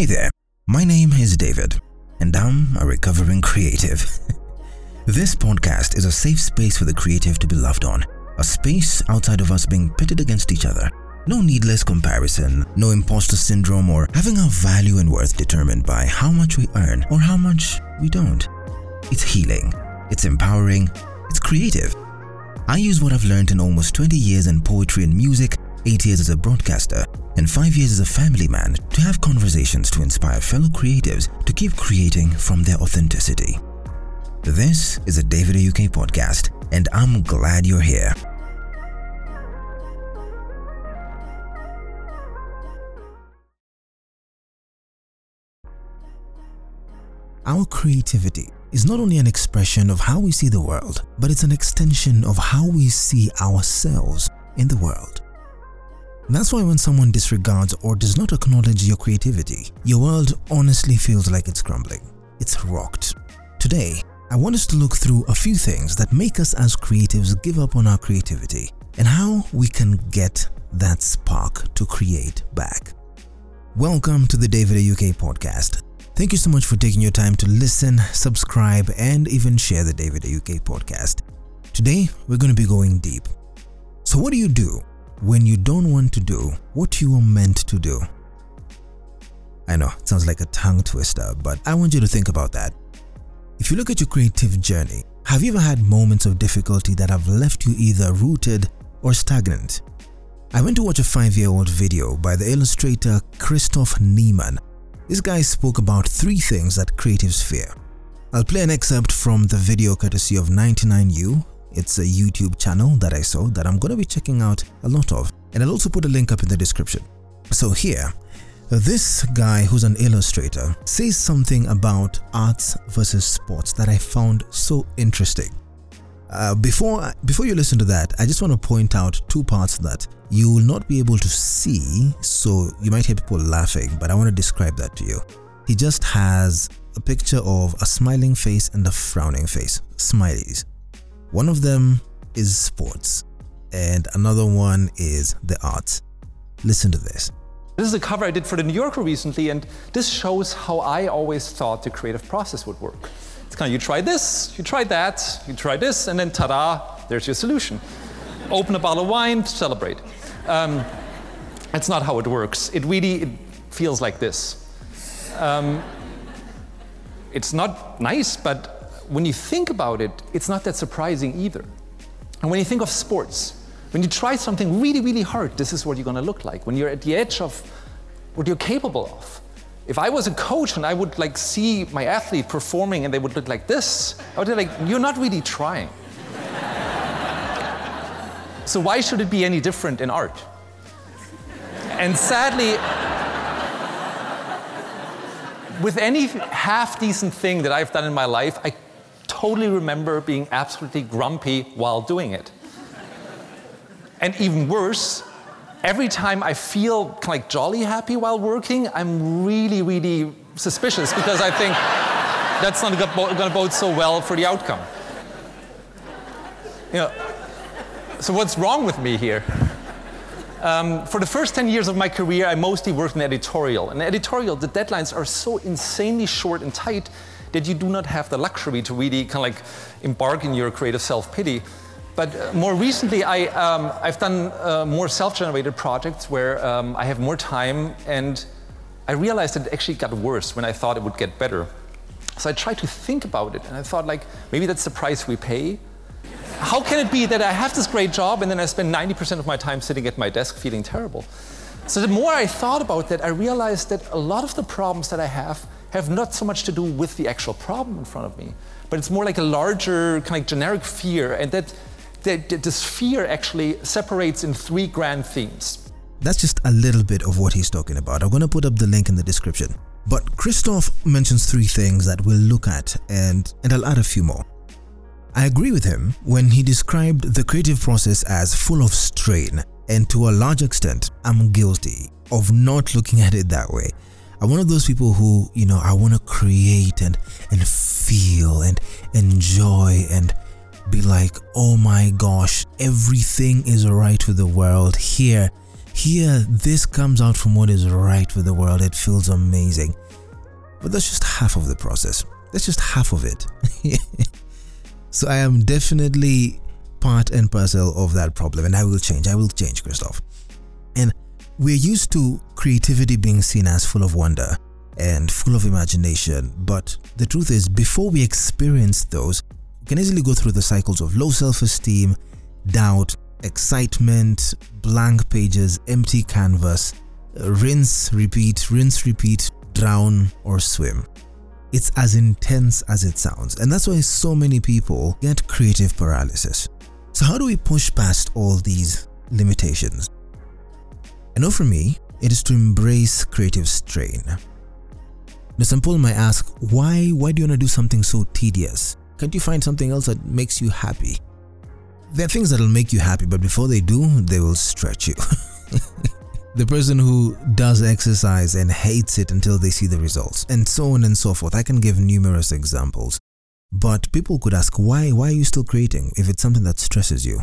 Hey there, my name is David, and I'm a recovering creative. this podcast is a safe space for the creative to be loved on, a space outside of us being pitted against each other. No needless comparison, no imposter syndrome, or having our value and worth determined by how much we earn or how much we don't. It's healing, it's empowering, it's creative. I use what I've learned in almost 20 years in poetry and music 8 years as a broadcaster, and 5 years as a family man to have conversations to inspire fellow creatives to keep creating from their authenticity. This is a David Oyuke podcast, and I'm glad you're here. Our creativity is not only an expression of how we see the world, but it's an extension of how we see ourselves in the world. That's why when someone disregards or does not acknowledge your creativity, your world honestly feels like it's crumbling. It's rocked. Today, I want us to look through a few things that make us as creatives give up on our creativity and how we can get that spark to create back. Welcome to the David Oyuke podcast. Thank you so much for taking your time to listen, subscribe, and even share the David Oyuke podcast. Today, we're going to be going deep. So, what do you do when you don't want to do what you were meant to do. I know, it sounds like a tongue twister, but I want you to think about that. If you look at your creative journey, have you ever had moments of difficulty that have left you either rooted or stagnant? I went to watch a five year old video by the illustrator Christoph Niemann. This guy spoke about three things that creatives fear. I'll play an excerpt from the video courtesy of 99U, it's a YouTube channel that I saw that I'm going to be checking out a lot of, and I'll also put a link up in the description. So, here, this guy who's an illustrator says something about arts versus sports that I found so interesting. Uh, before before you listen to that, I just want to point out two parts that you will not be able to see, so you might hear people laughing, but I want to describe that to you. He just has a picture of a smiling face and a frowning face, smileys. One of them is sports, and another one is the arts. Listen to this. This is a cover I did for the New Yorker recently, and this shows how I always thought the creative process would work. It's kind of you try this, you try that, you try this, and then ta da, there's your solution. Open a bottle of wine, celebrate. Um, that's not how it works. It really it feels like this. Um, it's not nice, but when you think about it, it's not that surprising either. And when you think of sports, when you try something really, really hard, this is what you're going to look like. When you're at the edge of what you're capable of. If I was a coach and I would like see my athlete performing and they would look like this, I would be like, you're not really trying. so why should it be any different in art? And sadly, with any half decent thing that I've done in my life, I totally remember being absolutely grumpy while doing it. And even worse, every time I feel like jolly happy while working, I'm really, really suspicious because I think that's not going to bode so well for the outcome. You know, so what's wrong with me here? Um, for the first 10 years of my career, I mostly worked in editorial. And editorial, the deadlines are so insanely short and tight that you do not have the luxury to really kind of like embark in your creative self-pity. But uh, more recently, I, um, I've done uh, more self-generated projects where um, I have more time and I realized that it actually got worse when I thought it would get better. So I tried to think about it and I thought like, maybe that's the price we pay. How can it be that I have this great job and then I spend 90% of my time sitting at my desk feeling terrible? So the more I thought about that, I realized that a lot of the problems that I have have not so much to do with the actual problem in front of me, but it's more like a larger kind of generic fear, and that, that, that this fear actually separates in three grand themes. That's just a little bit of what he's talking about. I'm going to put up the link in the description. But Christoph mentions three things that we'll look at, and, and I'll add a few more. I agree with him when he described the creative process as full of strain, and to a large extent, I'm guilty of not looking at it that way. I'm one of those people who, you know, I want to create and and feel and enjoy and be like, oh my gosh, everything is right with the world. Here, here this comes out from what is right with the world. It feels amazing. But that's just half of the process. That's just half of it. so I am definitely part and parcel of that problem and I will change. I will change, Christoph. And we're used to creativity being seen as full of wonder and full of imagination, but the truth is, before we experience those, we can easily go through the cycles of low self esteem, doubt, excitement, blank pages, empty canvas, rinse, repeat, rinse, repeat, drown, or swim. It's as intense as it sounds, and that's why so many people get creative paralysis. So, how do we push past all these limitations? Know for me, it is to embrace creative strain. Now, some people might ask, why, why do you want to do something so tedious? Can't you find something else that makes you happy? There are things that'll make you happy, but before they do, they will stretch you. the person who does exercise and hates it until they see the results, and so on and so forth. I can give numerous examples. But people could ask, why, why are you still creating if it's something that stresses you?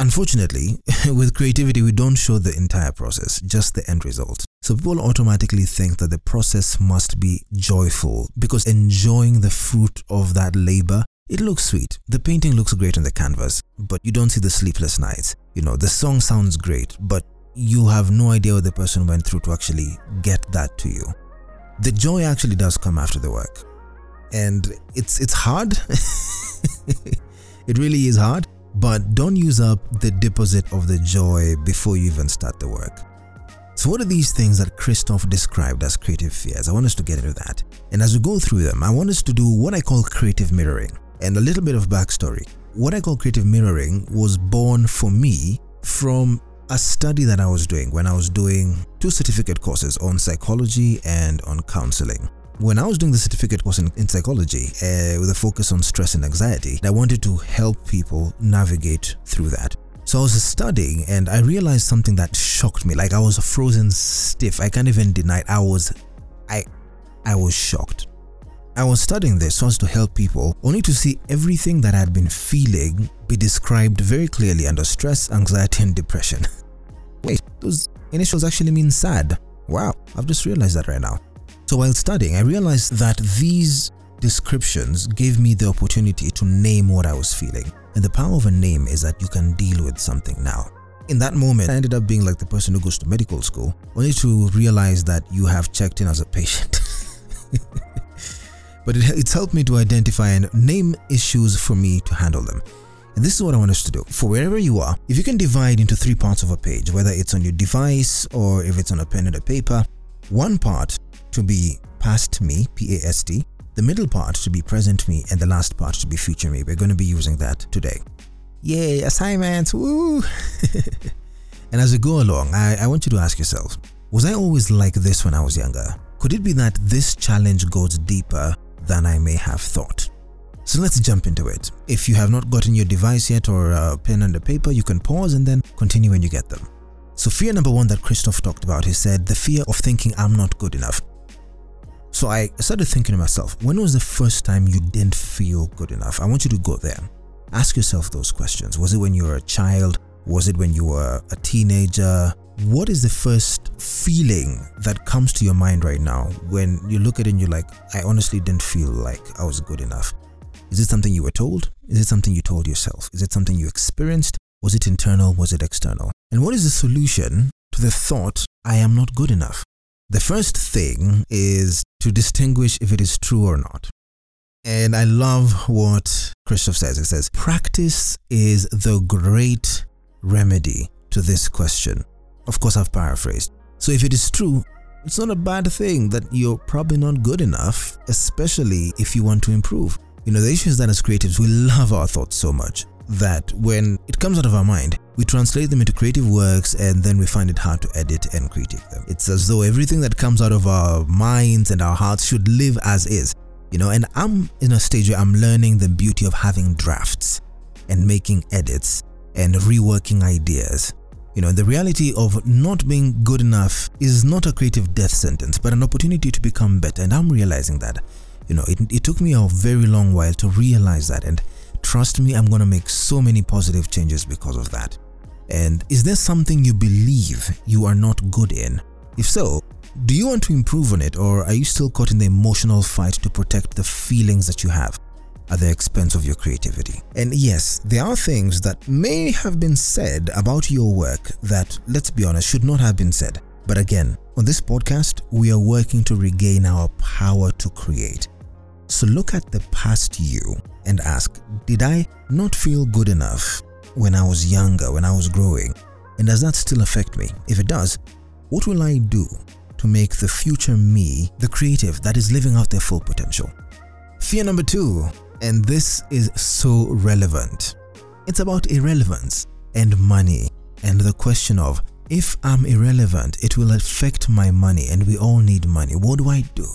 Unfortunately, with creativity, we don't show the entire process, just the end result. So people automatically think that the process must be joyful because enjoying the fruit of that labor, it looks sweet. The painting looks great on the canvas, but you don't see the sleepless nights. You know, the song sounds great, but you have no idea what the person went through to actually get that to you. The joy actually does come after the work. And it's it's hard. it really is hard, but don't use up the deposit of the joy before you even start the work. So, what are these things that Christoph described as creative fears? I want us to get into that. And as we go through them, I want us to do what I call creative mirroring and a little bit of backstory. What I call creative mirroring was born for me from a study that I was doing when I was doing two certificate courses on psychology and on counseling. When I was doing the certificate course in, in psychology uh, with a focus on stress and anxiety, I wanted to help people navigate through that. So I was studying and I realized something that shocked me. Like I was frozen stiff. I can't even deny it. I was I I was shocked. I was studying this so as to help people, only to see everything that I had been feeling be described very clearly under stress, anxiety, and depression. Wait, those initials actually mean sad. Wow, I've just realized that right now. So while studying, I realized that these descriptions gave me the opportunity to name what I was feeling. And the power of a name is that you can deal with something now. In that moment, I ended up being like the person who goes to medical school, only to realize that you have checked in as a patient. but it, it's helped me to identify and name issues for me to handle them. And this is what I want us to do. For wherever you are, if you can divide into three parts of a page, whether it's on your device or if it's on a pen and a paper, one part to be past me, P A S T, the middle part to be present me, and the last part to be future me. We're going to be using that today. Yay, assignments, woo! and as we go along, I, I want you to ask yourself Was I always like this when I was younger? Could it be that this challenge goes deeper than I may have thought? So let's jump into it. If you have not gotten your device yet or a pen and a paper, you can pause and then continue when you get them. So, fear number one that Christoph talked about, he said, the fear of thinking I'm not good enough. So I started thinking to myself, when was the first time you didn't feel good enough? I want you to go there. Ask yourself those questions. Was it when you were a child? Was it when you were a teenager? What is the first feeling that comes to your mind right now when you look at it and you're like, I honestly didn't feel like I was good enough? Is it something you were told? Is it something you told yourself? Is it something you experienced? Was it internal? Was it external? And what is the solution to the thought, I am not good enough? The first thing is to distinguish if it is true or not. And I love what Christoph says. It says, Practice is the great remedy to this question. Of course, I've paraphrased. So if it is true, it's not a bad thing that you're probably not good enough, especially if you want to improve. You know, the issue is that as creatives, we love our thoughts so much that when it comes out of our mind, we translate them into creative works and then we find it hard to edit and critique them. It's as though everything that comes out of our minds and our hearts should live as is. You know, and I'm in a stage where I'm learning the beauty of having drafts and making edits and reworking ideas. You know, the reality of not being good enough is not a creative death sentence, but an opportunity to become better. And I'm realizing that. You know, it, it took me a very long while to realize that. And Trust me, I'm going to make so many positive changes because of that. And is there something you believe you are not good in? If so, do you want to improve on it or are you still caught in the emotional fight to protect the feelings that you have at the expense of your creativity? And yes, there are things that may have been said about your work that, let's be honest, should not have been said. But again, on this podcast, we are working to regain our power to create. So look at the past you and ask, did I not feel good enough when I was younger, when I was growing? And does that still affect me? If it does, what will I do to make the future me the creative that is living out their full potential? Fear number two, and this is so relevant. It's about irrelevance and money and the question of if I'm irrelevant, it will affect my money and we all need money. What do I do?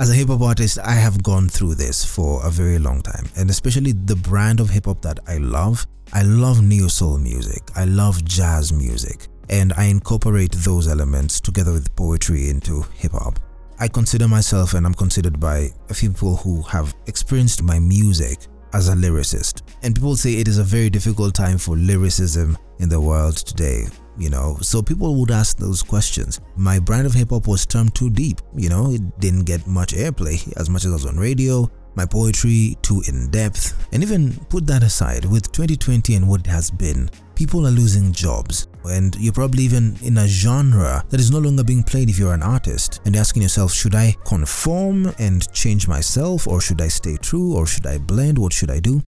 As a hip hop artist, I have gone through this for a very long time, and especially the brand of hip hop that I love. I love neo soul music, I love jazz music, and I incorporate those elements together with poetry into hip hop. I consider myself, and I'm considered by a few people who have experienced my music as a lyricist. And people say it is a very difficult time for lyricism in the world today you know so people would ask those questions. My brand of hip hop was termed too deep you know it didn't get much airplay as much as I was on radio my poetry too in depth and even put that aside with 2020 and what it has been people are losing jobs. And you're probably even in a genre that is no longer being played if you're an artist. And asking yourself should i conform and change myself or should i stay true or should i blend? What should i do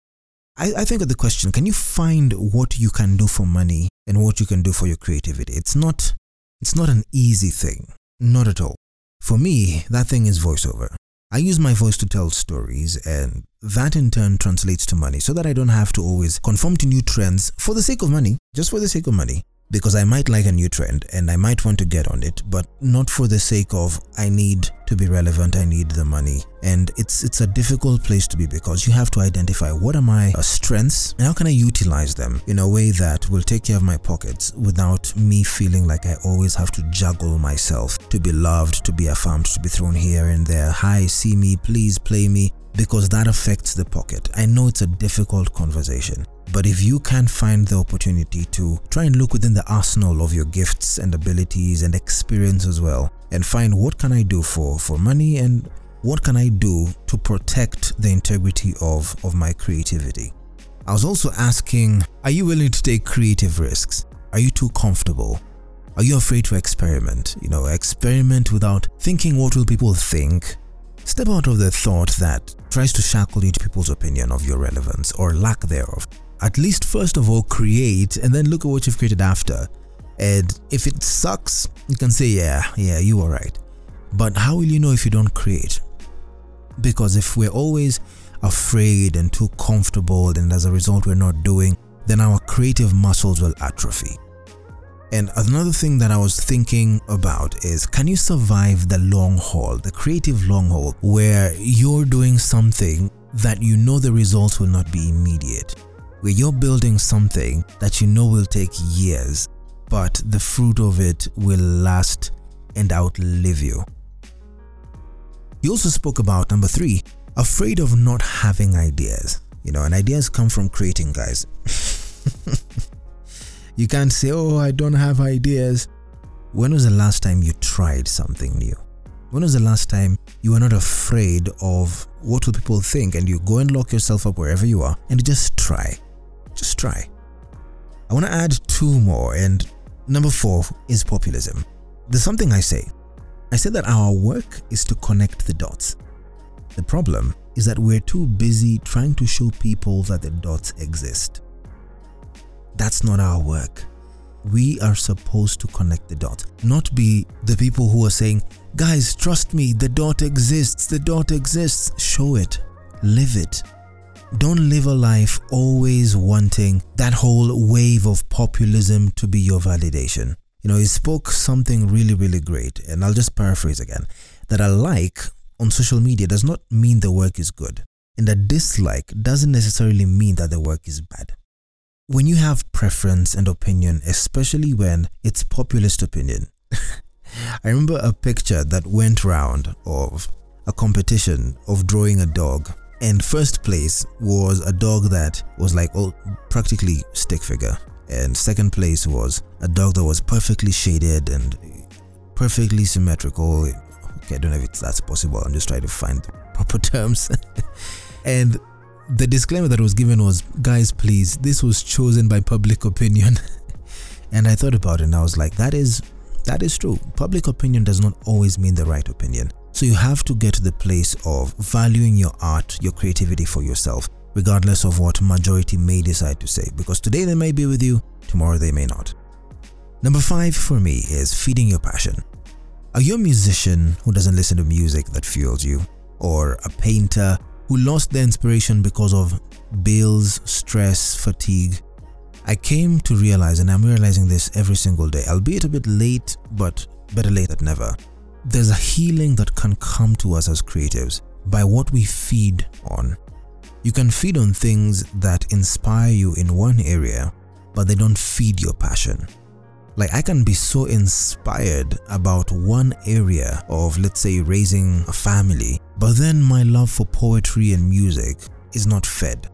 I, I think of the question can you find what you can do for money and what you can do for your creativity? It's not, it's not an easy thing. Not at all. For me, that thing is voiceover. I use my voice to tell stories, and that in turn translates to money so that I don't have to always conform to new trends for the sake of money, just for the sake of money because I might like a new trend and I might want to get on it, but not for the sake of I need to be relevant, I need the money. And it's it's a difficult place to be because you have to identify what are my uh, strengths and how can I utilize them in a way that will take care of my pockets without me feeling like I always have to juggle myself to be loved, to be affirmed, to be thrown here and there. Hi, see me, please play me because that affects the pocket. I know it's a difficult conversation, but if you can find the opportunity to try and look within the arsenal of your gifts and abilities and experience as well, and find what can I do for, for money and what can I do to protect the integrity of, of my creativity. I was also asking, are you willing to take creative risks? Are you too comfortable? Are you afraid to experiment? You know, experiment without thinking what will people think Step out of the thought that tries to shackle you to people's opinion of your relevance or lack thereof. At least first of all create and then look at what you've created after. And if it sucks, you can say, yeah, yeah, you are right. But how will you know if you don't create? Because if we're always afraid and too comfortable and as a result we're not doing, then our creative muscles will atrophy. And another thing that I was thinking about is can you survive the long haul, the creative long haul, where you're doing something that you know the results will not be immediate, where you're building something that you know will take years, but the fruit of it will last and outlive you. You also spoke about number three, afraid of not having ideas. You know, and ideas come from creating, guys. You can't say, oh, I don't have ideas. When was the last time you tried something new? When was the last time you were not afraid of what will people think and you go and lock yourself up wherever you are and just try? Just try. I want to add two more, and number four is populism. There's something I say. I say that our work is to connect the dots. The problem is that we're too busy trying to show people that the dots exist. That's not our work. We are supposed to connect the dots, not be the people who are saying, guys, trust me, the dot exists, the dot exists. Show it, live it. Don't live a life always wanting that whole wave of populism to be your validation. You know, he spoke something really, really great, and I'll just paraphrase again that a like on social media does not mean the work is good, and a dislike doesn't necessarily mean that the work is bad when you have preference and opinion, especially when it's populist opinion, I remember a picture that went round of a competition of drawing a dog. And first place was a dog that was like all practically stick figure. And second place was a dog that was perfectly shaded and perfectly symmetrical. Okay, I don't know if it's, that's possible. I'm just trying to find the proper terms. and the disclaimer that was given was guys, please, this was chosen by public opinion. and I thought about it and I was like, that is that is true. Public opinion does not always mean the right opinion. So you have to get to the place of valuing your art, your creativity for yourself, regardless of what majority may decide to say. Because today they may be with you, tomorrow they may not. Number five for me is feeding your passion. Are you a musician who doesn't listen to music that fuels you? Or a painter who lost their inspiration because of bills, stress, fatigue? I came to realize, and I'm realizing this every single day, albeit a bit late, but better late than never. There's a healing that can come to us as creatives by what we feed on. You can feed on things that inspire you in one area, but they don't feed your passion. Like, I can be so inspired about one area of, let's say, raising a family, but then my love for poetry and music is not fed.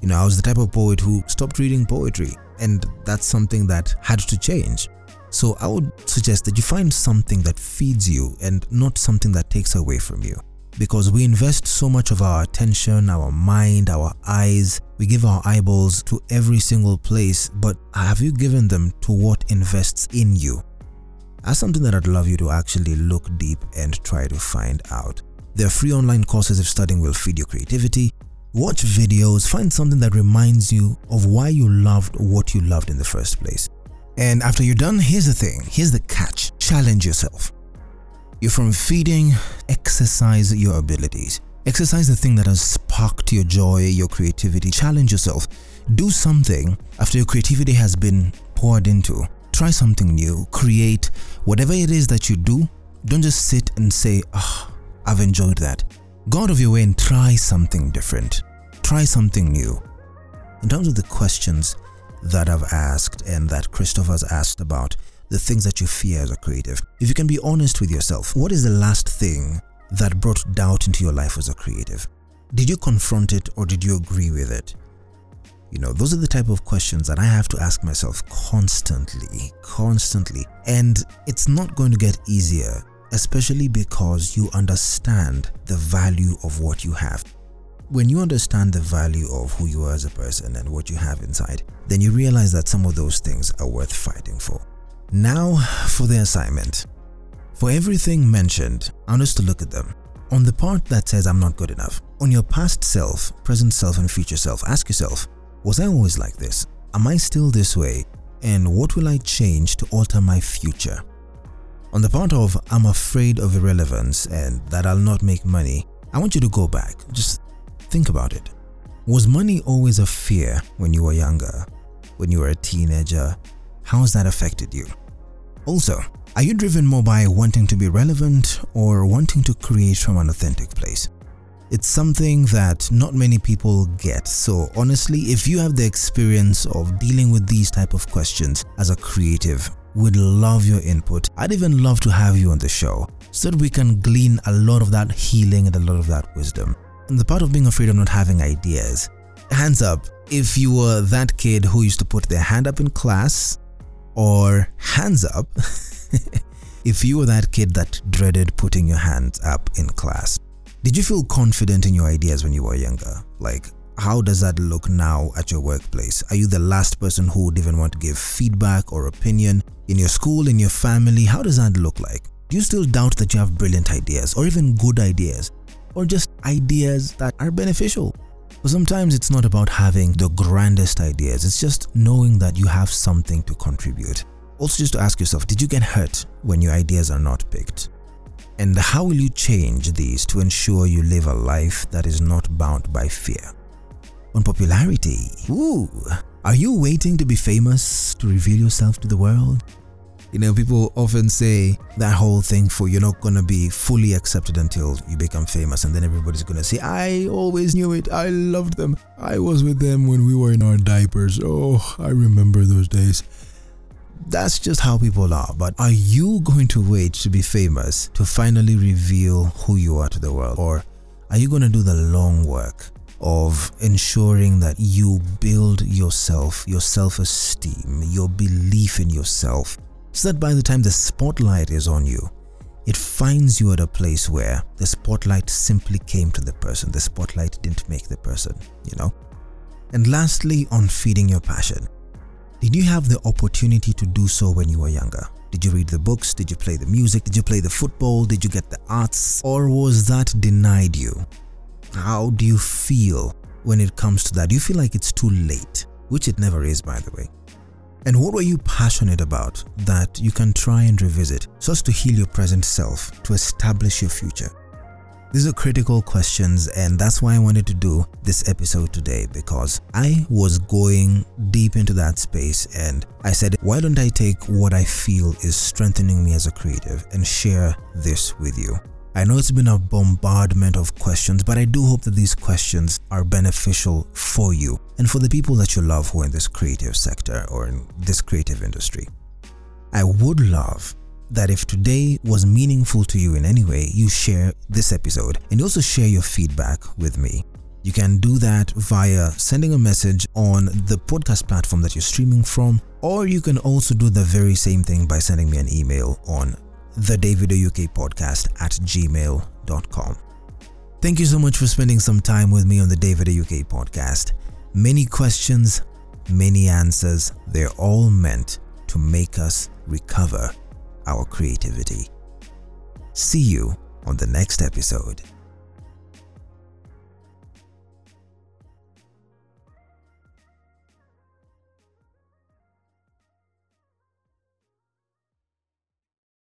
You know, I was the type of poet who stopped reading poetry, and that's something that had to change. So, I would suggest that you find something that feeds you and not something that takes away from you because we invest so much of our attention, our mind, our eyes, we give our eyeballs to every single place, but have you given them to what invests in you? That's something that I'd love you to actually look deep and try to find out. There are free online courses if studying will feed your creativity. Watch videos, find something that reminds you of why you loved what you loved in the first place. And after you're done, here's the thing here's the catch challenge yourself. You're from feeding, exercise your abilities. Exercise the thing that has sparked your joy, your creativity. Challenge yourself. Do something after your creativity has been poured into. Try something new. Create whatever it is that you do. Don't just sit and say, oh, I've enjoyed that. Go out of your way and try something different. Try something new. In terms of the questions that I've asked and that Christopher's asked about, the things that you fear as a creative. If you can be honest with yourself, what is the last thing that brought doubt into your life as a creative? Did you confront it or did you agree with it? You know, those are the type of questions that I have to ask myself constantly, constantly. And it's not going to get easier, especially because you understand the value of what you have. When you understand the value of who you are as a person and what you have inside, then you realize that some of those things are worth fighting for. Now for the assignment. For everything mentioned, I want us to look at them. On the part that says I'm not good enough, on your past self, present self, and future self, ask yourself, was I always like this? Am I still this way? And what will I change to alter my future? On the part of I'm afraid of irrelevance and that I'll not make money, I want you to go back. Just think about it. Was money always a fear when you were younger? When you were a teenager? How has that affected you? Also, are you driven more by wanting to be relevant or wanting to create from an authentic place? It's something that not many people get. So honestly, if you have the experience of dealing with these type of questions as a creative, would love your input. I'd even love to have you on the show so that we can glean a lot of that healing and a lot of that wisdom. The part of being afraid of not having ideas. Hands up, if you were that kid who used to put their hand up in class or hands up if you were that kid that dreaded putting your hands up in class. Did you feel confident in your ideas when you were younger? Like, how does that look now at your workplace? Are you the last person who would even want to give feedback or opinion? In your school, in your family, how does that look like? Do you still doubt that you have brilliant ideas or even good ideas? Or just ideas that are beneficial? But sometimes it's not about having the grandest ideas, it's just knowing that you have something to contribute. Also, just to ask yourself did you get hurt when your ideas are not picked? And how will you change these to ensure you live a life that is not bound by fear? On popularity, ooh, are you waiting to be famous to reveal yourself to the world? You know, people often say that whole thing for you're not gonna be fully accepted until you become famous, and then everybody's gonna say, I always knew it, I loved them, I was with them when we were in our diapers. Oh, I remember those days. That's just how people are, but are you going to wait to be famous to finally reveal who you are to the world? Or are you going to do the long work of ensuring that you build yourself, your self esteem, your belief in yourself, so that by the time the spotlight is on you, it finds you at a place where the spotlight simply came to the person. The spotlight didn't make the person, you know? And lastly, on feeding your passion. Did you have the opportunity to do so when you were younger? Did you read the books? Did you play the music? Did you play the football? Did you get the arts? Or was that denied you? How do you feel when it comes to that? Do you feel like it's too late? Which it never is, by the way. And what were you passionate about that you can try and revisit so as to heal your present self, to establish your future? These are critical questions, and that's why I wanted to do this episode today because I was going deep into that space and I said, why don't I take what I feel is strengthening me as a creative and share this with you? I know it's been a bombardment of questions, but I do hope that these questions are beneficial for you and for the people that you love who are in this creative sector or in this creative industry. I would love that if today was meaningful to you in any way, you share this episode and also share your feedback with me. You can do that via sending a message on the podcast platform that you're streaming from, or you can also do the very same thing by sending me an email on the podcast at gmail.com. Thank you so much for spending some time with me on the David Oyuke podcast. Many questions, many answers, they're all meant to make us recover our creativity. See you on the next episode.